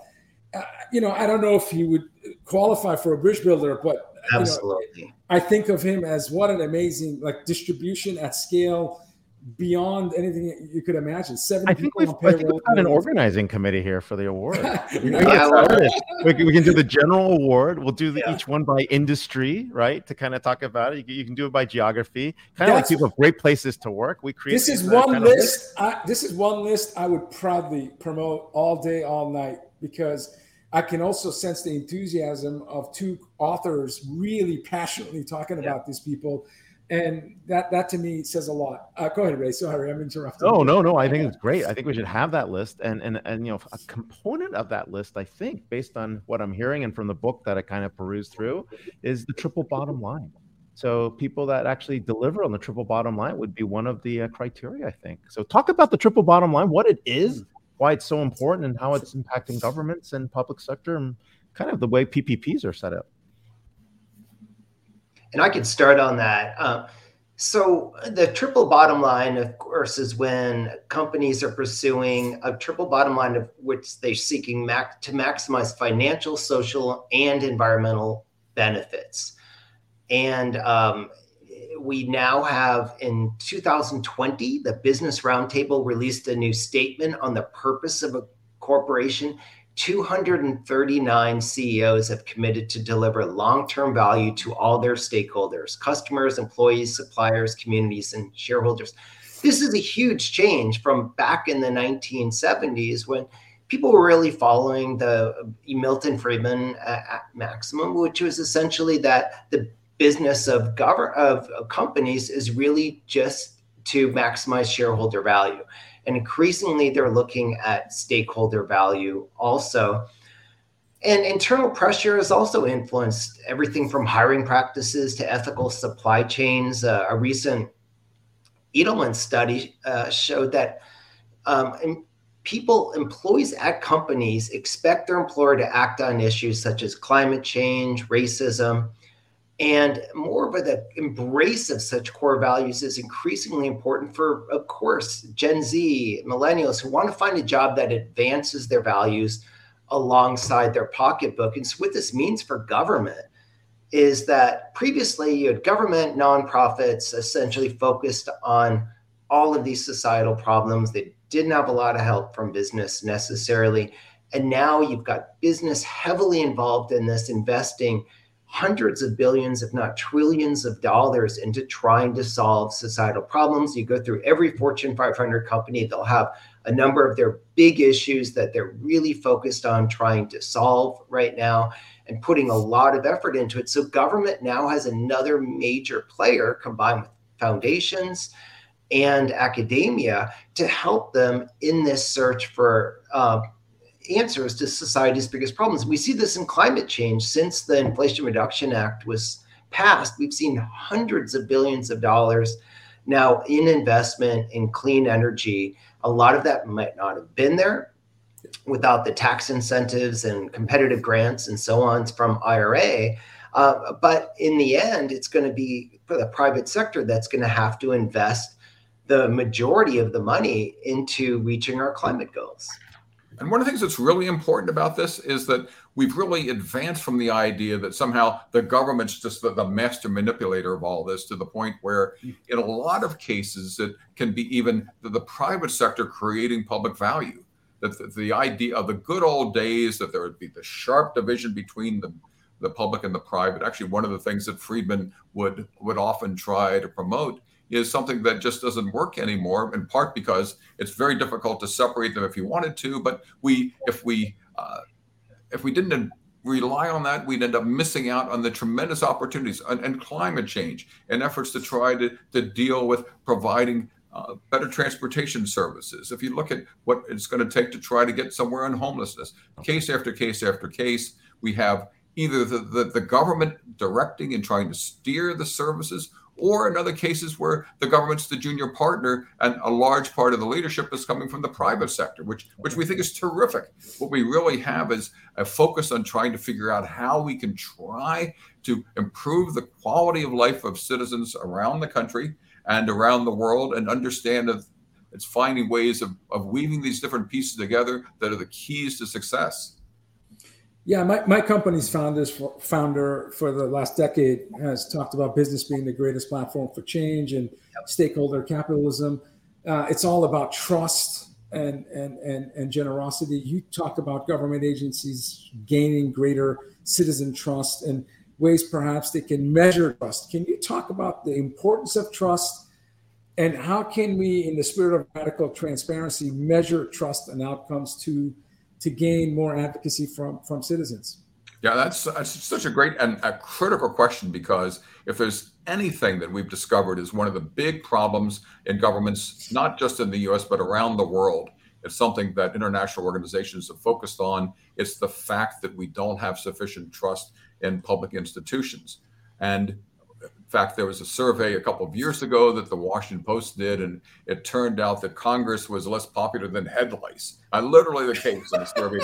Uh, you know, I don't know if he would qualify for a bridge builder, but absolutely, know, I think of him as what an amazing like distribution at scale beyond anything you could imagine. Seven I think we've, I think we've got an organizing committee here for the award. we, we, we, can do the general award. We'll do the, yeah. each one by industry, right? To kind of talk about it. You, you can do it by geography. Kind of like people have great places to work. We create. This is one list. I, this is one list I would proudly promote all day, all night because. I can also sense the enthusiasm of two authors really passionately talking yeah. about these people and that that to me says a lot. Uh, go ahead, Ray. Sorry, I'm interrupting. No, no, no. I think it's great. I think we should have that list, and and and you know, a component of that list, I think, based on what I'm hearing and from the book that I kind of perused through, is the triple bottom line. So people that actually deliver on the triple bottom line would be one of the uh, criteria, I think. So talk about the triple bottom line, what it is, why it's so important, and how it's impacting governments and public sector, and kind of the way PPPs are set up and I could start on that. Uh, so the triple bottom line, of course, is when companies are pursuing a triple bottom line of which they're seeking mac- to maximize financial, social, and environmental benefits. And um, we now have in 2020, the Business Roundtable released a new statement on the purpose of a corporation 239 CEOs have committed to deliver long term value to all their stakeholders customers, employees, suppliers, communities, and shareholders. This is a huge change from back in the 1970s when people were really following the uh, Milton Friedman uh, maximum, which was essentially that the business of of companies is really just to maximize shareholder value. And increasingly, they're looking at stakeholder value also. And internal pressure has also influenced everything from hiring practices to ethical supply chains. Uh, a recent Edelman study uh, showed that um, people, employees at companies expect their employer to act on issues such as climate change, racism, and more of the embrace of such core values is increasingly important for, of course, Gen Z, millennials who want to find a job that advances their values alongside their pocketbook. And so, what this means for government is that previously you had government nonprofits essentially focused on all of these societal problems. They didn't have a lot of help from business necessarily. And now you've got business heavily involved in this, investing hundreds of billions, if not trillions of dollars into trying to solve societal problems. You go through every Fortune 500 company, they'll have a number of their big issues that they're really focused on trying to solve right now and putting a lot of effort into it. So, government now has another major player combined with foundations and academia to help them in this search for uh, answers to society's biggest problems. We see this in climate change. Since the Inflation Reduction Act was passed, we've seen hundreds of billions of dollars now in investment in clean energy. A lot of that might not have been there without the tax incentives and competitive grants and so on from IRA. Uh, but in the end, it's going to be for the private sector that's going to have to invest the majority of the money into reaching our climate goals. And one of the things that's really important about this is that we've really advanced from the idea that somehow the government's just the, the, master manipulator of all this to the point where, in a lot of cases, it can be even the, the private sector creating public value. That the, the, idea of the good old days that there would be the sharp division between the, the public and the private. Actually, one of the things that Friedman would would often try to promote is something that just doesn't work anymore. In part because it's very difficult to separate them if you wanted to. But we, if we, uh, if we didn't rely on that, we'd end up missing out on the tremendous opportunities and, and climate change and efforts to try to, to deal with providing uh, better transportation services. If you look at what it's going to take to try to get somewhere on homelessness, case after case after case, we have either the, the, the government directing and trying to steer the services or in other cases where the government's the junior partner and a large part of the leadership is coming from the private sector, which which we think is terrific. What we really have is a focus on trying to figure out how we can try to improve the quality of life of citizens around the country and around the world and understand that it's finding ways of, of weaving these different pieces together that are the keys to success. Yeah, my, my company's founders, founder for the last decade has talked about business being the greatest platform for change and yep. stakeholder capitalism. Uh, it's all about trust and, and, and, and generosity. You talk about government agencies gaining greater citizen trust and ways perhaps they can measure trust. Can you talk about the importance of trust and how can we, in the spirit of radical transparency, measure trust and outcomes to to gain more advocacy from from citizens? Yeah, that's, that's such a great and a critical question because if there's anything that we've discovered is one of the big problems in governments, not just in the US, but around the world, it's something that international organizations have focused on. It's the fact that we don't have sufficient trust in public institutions. And fact, there was a survey a couple of years ago that the Washington Post did, and it turned out that Congress was less popular than head lice. Uh, literally the case in the survey,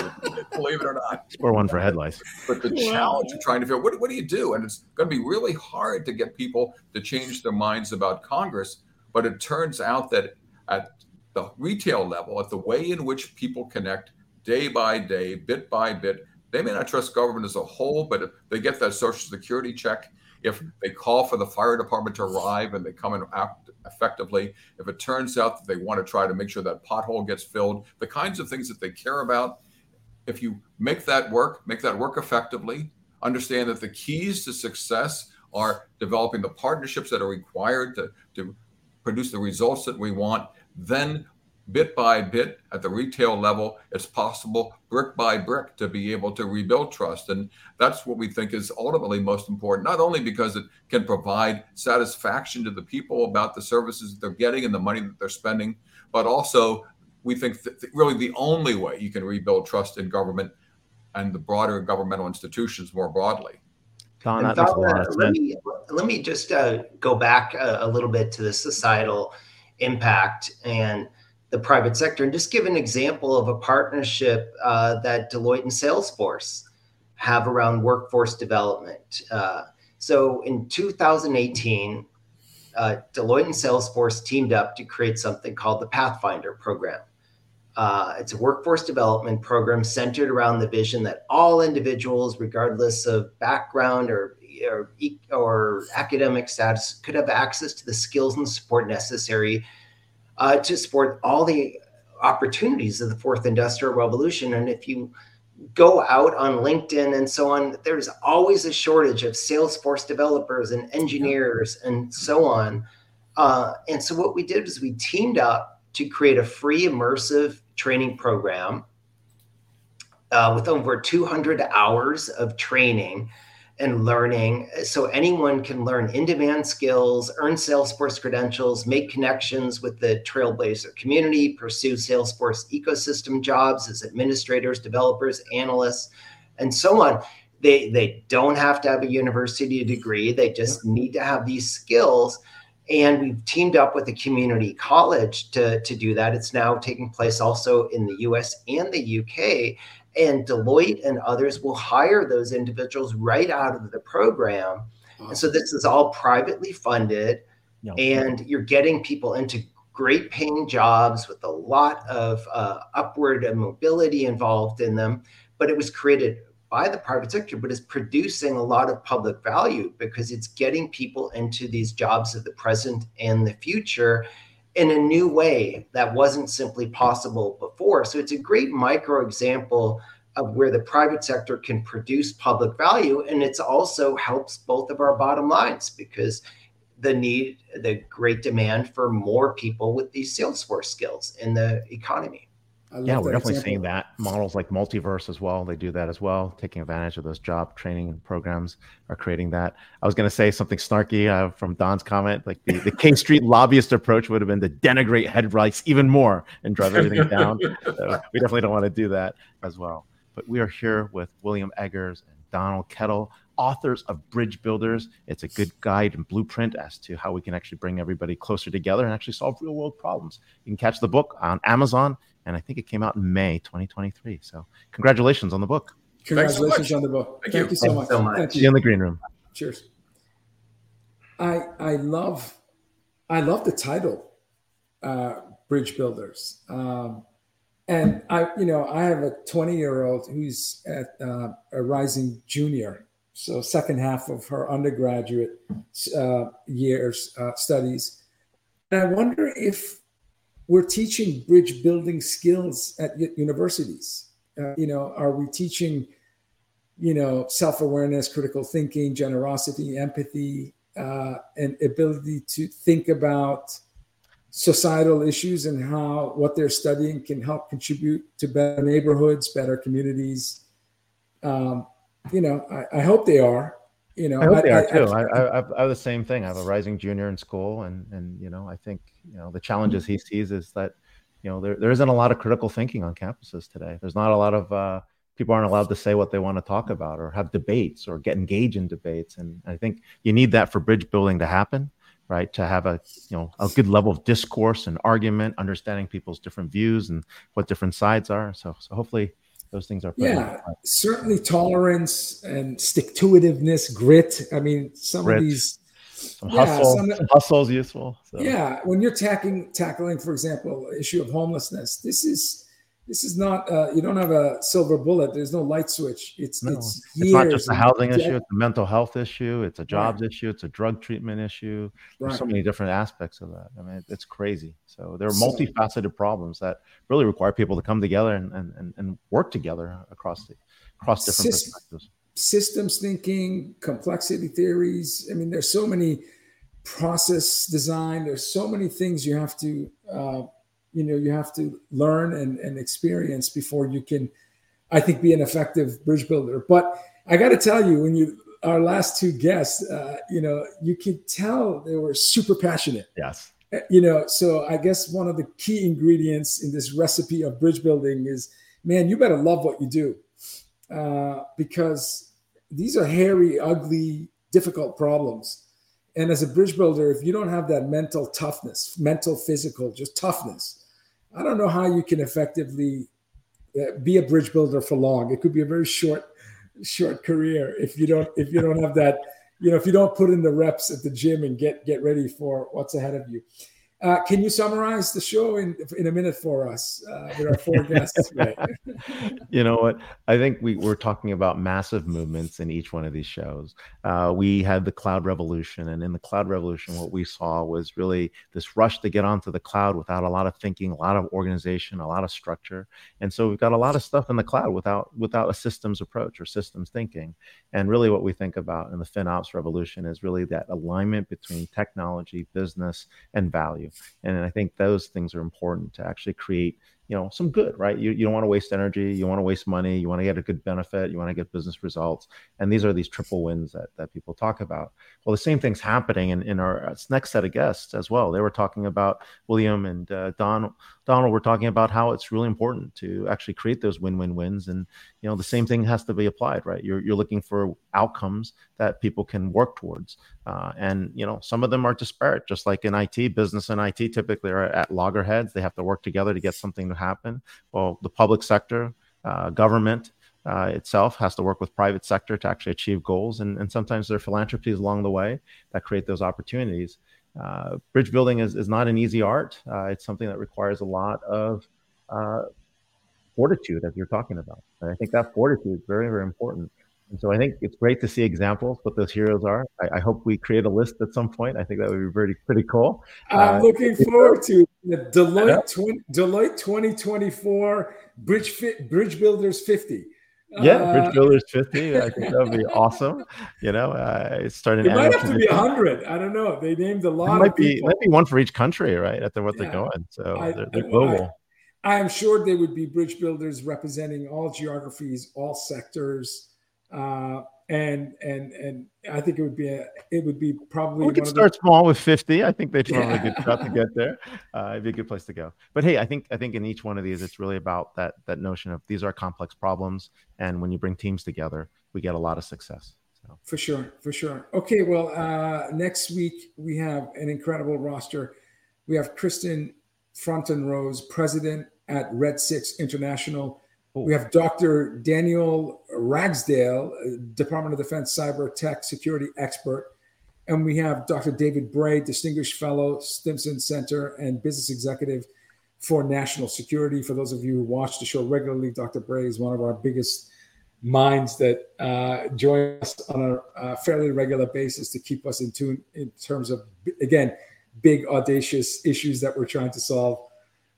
believe it or not. Score one for head lice. But the challenge of trying to figure what, what do you do? And it's going to be really hard to get people to change their minds about Congress. But it turns out that at the retail level, at the way in which people connect day by day, bit by bit, they may not trust government as a whole, but if they get that social security check if they call for the fire department to arrive and they come and act effectively, if it turns out that they want to try to make sure that pothole gets filled, the kinds of things that they care about, if you make that work, make that work effectively, understand that the keys to success are developing the partnerships that are required to, to produce the results that we want, then bit by bit at the retail level, it's possible brick by brick to be able to rebuild trust. And that's what we think is ultimately most important, not only because it can provide satisfaction to the people about the services that they're getting and the money that they're spending, but also we think that really the only way you can rebuild trust in government and the broader governmental institutions more broadly. Don, that makes a sense. Let me, let me just uh, go back a, a little bit to the societal impact and the private sector and just give an example of a partnership uh, that Deloitte and Salesforce have around workforce development. Uh, so in 2018, uh, Deloitte and Salesforce teamed up to create something called the Pathfinder program. Uh, it's a workforce development program centered around the vision that all individuals, regardless of background or, or, or academic status, could have access to the skills and support necessary uh, to support all the opportunities of the fourth industrial revolution. And if you go out on LinkedIn and so on, there's always a shortage of Salesforce developers and engineers and so on. Uh, and so what we did was we teamed up to create a free immersive training program uh, with over 200 hours of training and learning. So anyone can learn in demand skills, earn Salesforce credentials, make connections with the Trailblazer community, pursue Salesforce ecosystem jobs as administrators, developers, analysts, and so on. They, they don't have to have a university degree, they just need to have these skills. And we've teamed up with a community college to, to do that. It's now taking place also in the US and the UK and Deloitte and others will hire those individuals right out of the program. Awesome. And so this is all privately funded, and you're getting people into great paying jobs with a lot of uh, upward mobility involved in them. But it was created by the private sector, but is producing a lot of public value because it's getting people into these jobs of the present and the future in a new way that wasn't simply possible before. So it's a great micro example of where the private sector can produce public value. And it's also helps both of our bottom lines because the need, the great demand for more people with these Salesforce skills in the economy. Yeah, we're definitely example. seeing that. Models like Multiverse as well, they do that as well, taking advantage of those job training programs are creating that. I was going to say something snarky uh, from Don's comment, like the, the King Street lobbyist approach would have been to denigrate head rights even more and drive everything down. So we definitely don't want to do that as well. But we are here with William Eggers and Donald Kettl, authors of Bridge Builders. It's a good guide and blueprint as to how we can actually bring everybody closer together and actually solve real world problems. You can catch the book on Amazon and I think it came out in May 2023. So congratulations on the book. Congratulations so on the book. Thank, Thank you. you. so much. So much. Thank you. See you in the green room. Cheers. I I love I love the title, uh, Bridge Builders. Um, and I, you know, I have a 20 year old who's at uh, a rising junior, so second half of her undergraduate uh, years uh, studies. And I wonder if we're teaching bridge building skills at universities. Uh, you know, are we teaching, you know, self awareness, critical thinking, generosity, empathy, uh, and ability to think about societal issues and how what they're studying can help contribute to better neighborhoods, better communities? Um, you know, I, I hope they are you know, I hope I, they are too. I, I, I, have the same thing. I have a rising junior in school, and and you know, I think you know the challenges he sees is that you know there, there isn't a lot of critical thinking on campuses today. There's not a lot of uh, people aren't allowed to say what they want to talk about or have debates or get engaged in debates, and I think you need that for bridge building to happen, right? To have a you know a good level of discourse and argument, understanding people's different views and what different sides are. So so hopefully those things are yeah certainly tolerance and stick to itiveness grit. I mean some of these some yeah, hustle. some, hustle is useful so. yeah when you're tackling tackling for example issue of homelessness this is this is not uh, you don't have a silver bullet. There's no light switch. It's no, it's, it's not just a housing issue it's a mental health issue it's a jobs right. issue it's a drug treatment issue. There's right. so many different aspects of that. I mean it's crazy. So there are multifaceted problems that really require people to come together and and, and work together across the across different perspectives. systems thinking complexity theories. I mean there's so many process design. There's so many things you have to uh, you know you have to learn and, and experience before you can i think be an effective bridge builder. But i got to tell you when you our last two guests uh, you know you could tell they were super passionate. Yes. Uh, you know so i guess one of the key ingredients in this recipe of bridge building is man you better love what you do uh, because these are hairy ugly difficult problems. And as a bridge builder, if you don't have that mental toughness, mental, physical, just toughness, I don't know how you can effectively uh, be a bridge builder for long. It could be a very short, short career if you don't if you don't have that. You know, if you don't put in the reps at the gym and get get ready for what's ahead of you. Uh, can you summarize the show in in a minute for us uh, with our four guests? you know what? I think we we're talking about massive movements in each one of these shows. Uh, we had the cloud revolution, and in the cloud revolution, what we saw was really this rush to get onto the cloud without a lot of thinking, a lot of organization, a lot of structure. And so we've got a lot of stuff in the cloud without without a systems approach or systems thinking. And really, what we think about in the FinOps revolution is really that alignment between technology, business, and value and i think those things are important to actually create you know some good right? You, you don't want to waste energy you want to waste money you want to get a good benefit you want to get business results and these are these triple wins that, that people talk about. Well the same thing's happening in, in our uh, next set of guests as well. They were talking about william and uh, don donald were talking about how it's really important to actually create those win-win wins and you know the same thing has to be applied right? You're, you're looking for outcomes that people can work towards uh, and you know some of them are disparate just like in it business and it typically are at loggerheads. They have to work together to get something happen. Well, the public sector, uh, government uh, itself has to work with private sector to actually achieve goals, and, and sometimes there are philanthropies along the way that create those opportunities. Uh, bridge building is, is not an easy art. Uh, it's something that requires a lot of uh, fortitude, as you're talking about. And I think that fortitude is very, very important. And so I think it's great to see examples what those heroes are. I, I, hope we create a list at some point. I think that would be pretty pretty cool. I'm uh, looking forward to the Deloitte. Deloitte 2024 Bridge Fit, Bridge Builders 50. Yeah, uh, Bridge Builders 50. I think that would be awesome. You know, uh, it's starting. It might have to be 100. I don't know. They named a lot. It might be might be one for each country, right? At the, what yeah. they're going. So I, they're, they're global. I, I am sure they would be bridge builders representing all geographies, all sectors uh, and and and I think it would be a, it would be probably. We could start the... small with fifty. I think they'd probably yeah. good shot to get there. Uh, it'd be a good place to go. But hey, I think I think in each one of these, it's really about that that notion of these are complex problems, and when you bring teams together, we get a lot of success. So. For sure, for sure. Okay, well, uh, next week we have an incredible roster. We have Kristen Fronton Rose, president at Red Six International. We have Dr. Daniel Ragsdale, Department of Defense Cyber Tech Security Expert. And we have Dr. David Bray, Distinguished Fellow, Stimson Center and Business Executive for National Security. For those of you who watch the show regularly, Dr. Bray is one of our biggest minds that uh, join us on a, a fairly regular basis to keep us in tune in terms of, again, big, audacious issues that we're trying to solve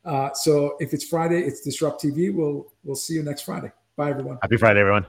uh, so if it's Friday, it's DisrupTV. We'll we'll see you next Friday. Bye everyone. Happy Friday, everyone.